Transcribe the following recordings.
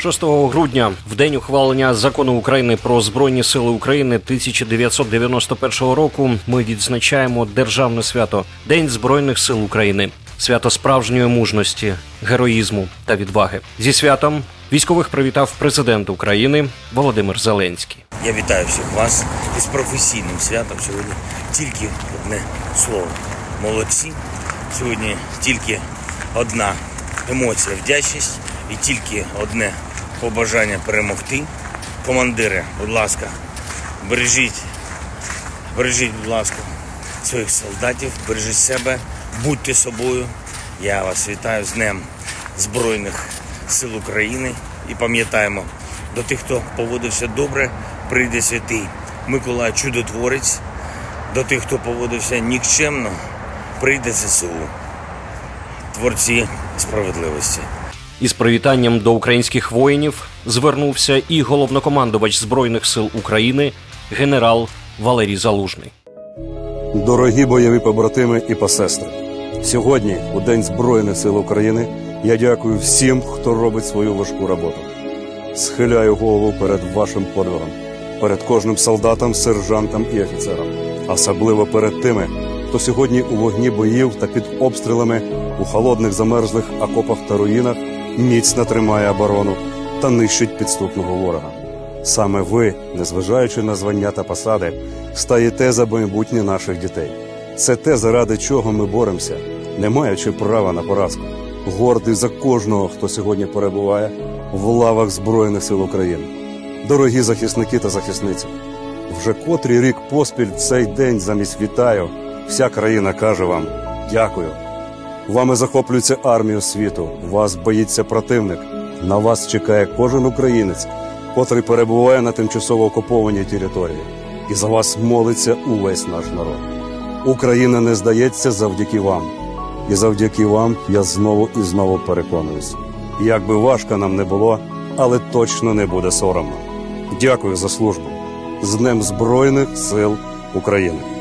Шостого грудня, в день ухвалення закону України про збройні сили України 1991 року, ми відзначаємо державне свято День Збройних сил України, свято справжньої мужності, героїзму та відваги. Зі святом військових привітав президент України Володимир Зеленський. Я вітаю всіх вас із професійним святом. Сьогодні тільки одне слово. Молодці. Сьогодні тільки одна емоція, вдячність і тільки одне побажання перемогти. Командири, будь ласка, бережіть, бережіть, будь ласка, своїх солдатів, бережіть себе, будьте собою. Я вас вітаю з Днем Збройних сил України і пам'ятаємо, до тих, хто поводився добре, прийде святий Миколай Чудотворець, до тих, хто поводився нікчемно, прийде ЗСУ, творці справедливості. Із привітанням до українських воїнів звернувся і головнокомандувач збройних сил України генерал Валерій Залужний. Дорогі бойові побратими і посестри, сьогодні, у День Збройних сил України, я дякую всім, хто робить свою важку роботу. Схиляю голову перед вашим подвигом, перед кожним солдатом, сержантом і офіцером, особливо перед тими, хто сьогодні у вогні боїв та під обстрілами у холодних замерзлих окопах та руїнах міцно тримає оборону та нищить підступного ворога. Саме ви, незважаючи на звання та посади, стаєте за майбутнє наших дітей. Це те, заради чого ми боремося, не маючи права на поразку. Гордий за кожного, хто сьогодні перебуває в лавах Збройних сил України. Дорогі захисники та захисниці, вже котрий рік поспіль цей день замість вітаю, вся країна каже вам дякую. Вами захоплюється армію світу, вас боїться противник. На вас чекає кожен українець, котрий перебуває на тимчасово окупованій території, і за вас молиться увесь наш народ. Україна не здається завдяки вам, і завдяки вам я знову і знову переконуюсь. Як би важко нам не було, але точно не буде соромно. Дякую за службу з Днем Збройних сил України.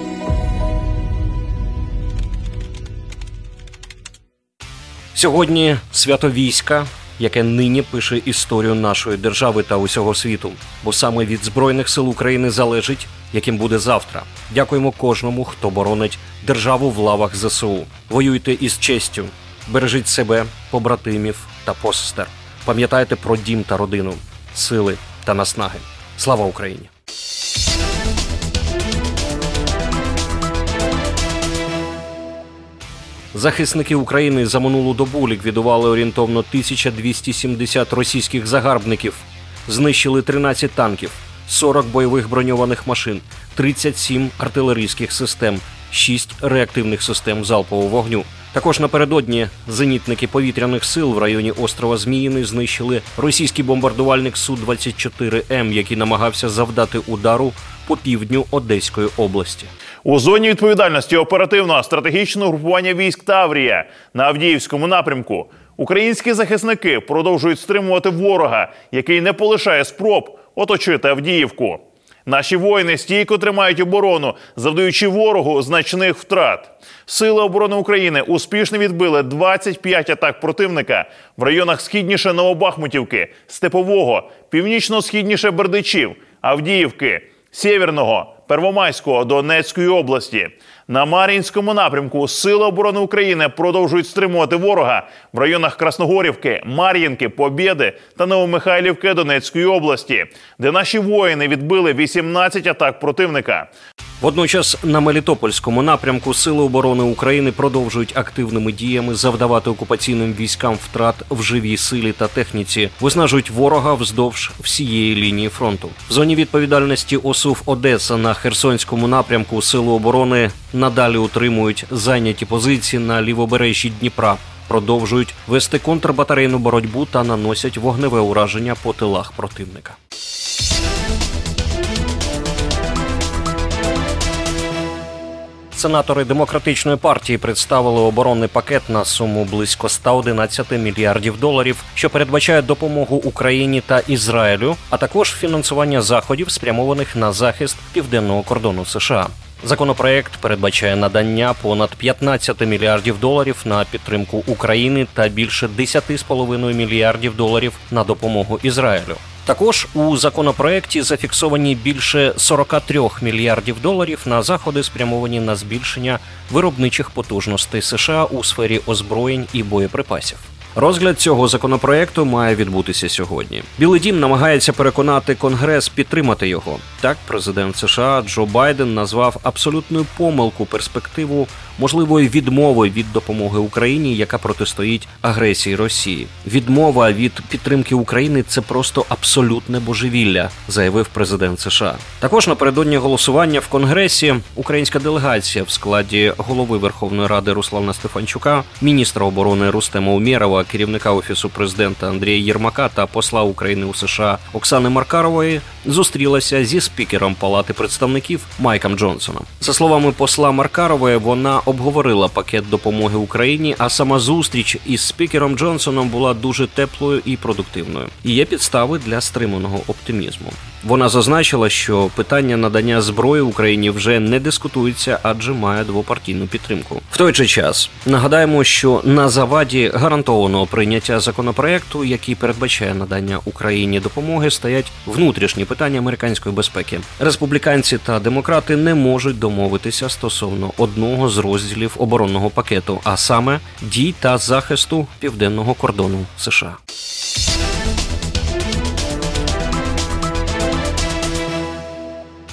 Сьогодні свято війська, яке нині пише історію нашої держави та усього світу, бо саме від збройних сил України залежить, яким буде завтра. Дякуємо кожному, хто боронить державу в лавах ЗСУ. Воюйте із честю, бережіть себе, побратимів та посестер. Пам'ятайте про дім та родину, сили та наснаги. Слава Україні! Захисники України за минулу добу ліквідували орієнтовно 1270 російських загарбників, знищили 13 танків, 40 бойових броньованих машин, 37 артилерійських систем, 6 реактивних систем залпового вогню. Також напередодні зенітники повітряних сил в районі острова Зміїний знищили російський бомбардувальник су 24 М, який намагався завдати удару по півдню Одеської області. У зоні відповідальності оперативного стратегічного групування військ Таврія на Авдіївському напрямку українські захисники продовжують стримувати ворога, який не полишає спроб оточити Авдіївку. Наші воїни стійко тримають оборону, завдаючи ворогу значних втрат. Сили оборони України успішно відбили 25 атак противника в районах східніше Новобахмутівки, Степового, північно-східніше Бердичів, Авдіївки, Сєвєрного, Первомайського Донецької області. На Мар'їнському напрямку Сили оборони України продовжують стримувати ворога в районах Красногорівки, Мар'їнки, Побєди та Новомихайлівки Донецької області, де наші воїни відбили 18 атак противника. Водночас на Мелітопольському напрямку Сили оборони України продовжують активними діями завдавати окупаційним військам втрат в живій силі та техніці, виснажують ворога вздовж всієї лінії фронту. В зоні відповідальності ОСУВ Одеса на Херсонському напрямку Сили оборони надалі утримують зайняті позиції на лівобережжі Дніпра. Продовжують вести контрбатарейну боротьбу та наносять вогневе ураження по тилах противника. Сенатори демократичної партії представили оборонний пакет на суму близько 111 мільярдів доларів, що передбачає допомогу Україні та Ізраїлю, а також фінансування заходів, спрямованих на захист південного кордону США. Законопроект передбачає надання понад 15 мільярдів доларів на підтримку України та більше 10,5 мільярдів доларів на допомогу Ізраїлю. Також у законопроекті зафіксовані більше 43 мільярдів доларів на заходи, спрямовані на збільшення виробничих потужностей США у сфері озброєнь і боєприпасів. Розгляд цього законопроекту має відбутися сьогодні. Білий дім намагається переконати Конгрес підтримати його. Так, президент США Джо Байден назвав абсолютною помилку перспективу можливої відмови від допомоги Україні, яка протистоїть агресії Росії. Відмова від підтримки України це просто абсолютне божевілля, заявив президент США. Також напередодні голосування в Конгресі українська делегація в складі голови Верховної Ради Руслана Стефанчука, міністра оборони Рустема Умєрова, керівника офісу президента Андрія Єрмака та посла України у США Оксани Маркарової зустрілася зі спікером Палати представників Майком Джонсоном. За словами посла Маркарової, вона обговорила пакет допомоги Україні, а сама зустріч із спікером Джонсоном була дуже теплою і продуктивною. І є підстави для стриманого оптимізму. Вона зазначила, що питання надання зброї Україні вже не дискутується, адже має двопартійну підтримку. В той же час нагадаємо, що на заваді гарантованого прийняття законопроекту, який передбачає надання Україні допомоги, стоять внутрішні питання американської безпеки. Республіканці та демократи не можуть домовитися стосовно одного з розділів оборонного пакету, а саме дій та захисту південного кордону США.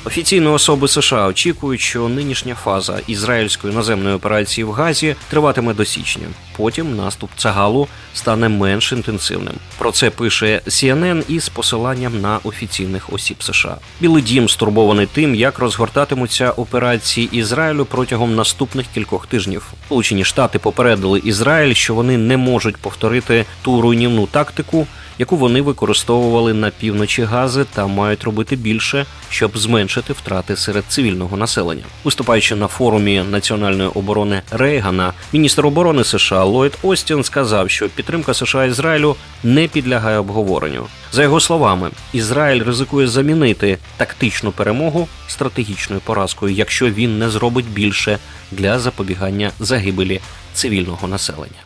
Офіційні особи США очікують, що нинішня фаза ізраїльської наземної операції в Газі триватиме до січня. Потім наступ Цагалу стане менш інтенсивним. Про це пише CNN із посиланням на офіційних осіб США. Білий дім стурбований тим, як розгортатимуться операції Ізраїлю протягом наступних кількох тижнів. Сполучені Штати попередили Ізраїль, що вони не можуть повторити ту руйнівну тактику яку вони використовували на півночі Гази та мають робити більше, щоб зменшити втрати серед цивільного населення. Виступаючи на форумі національної оборони Рейгана, міністр оборони США Ллойд Остін сказав, що підтримка США Ізраїлю не підлягає обговоренню. За його словами, Ізраїль ризикує замінити тактичну перемогу стратегічною поразкою, якщо він не зробить більше для запобігання загибелі цивільного населення.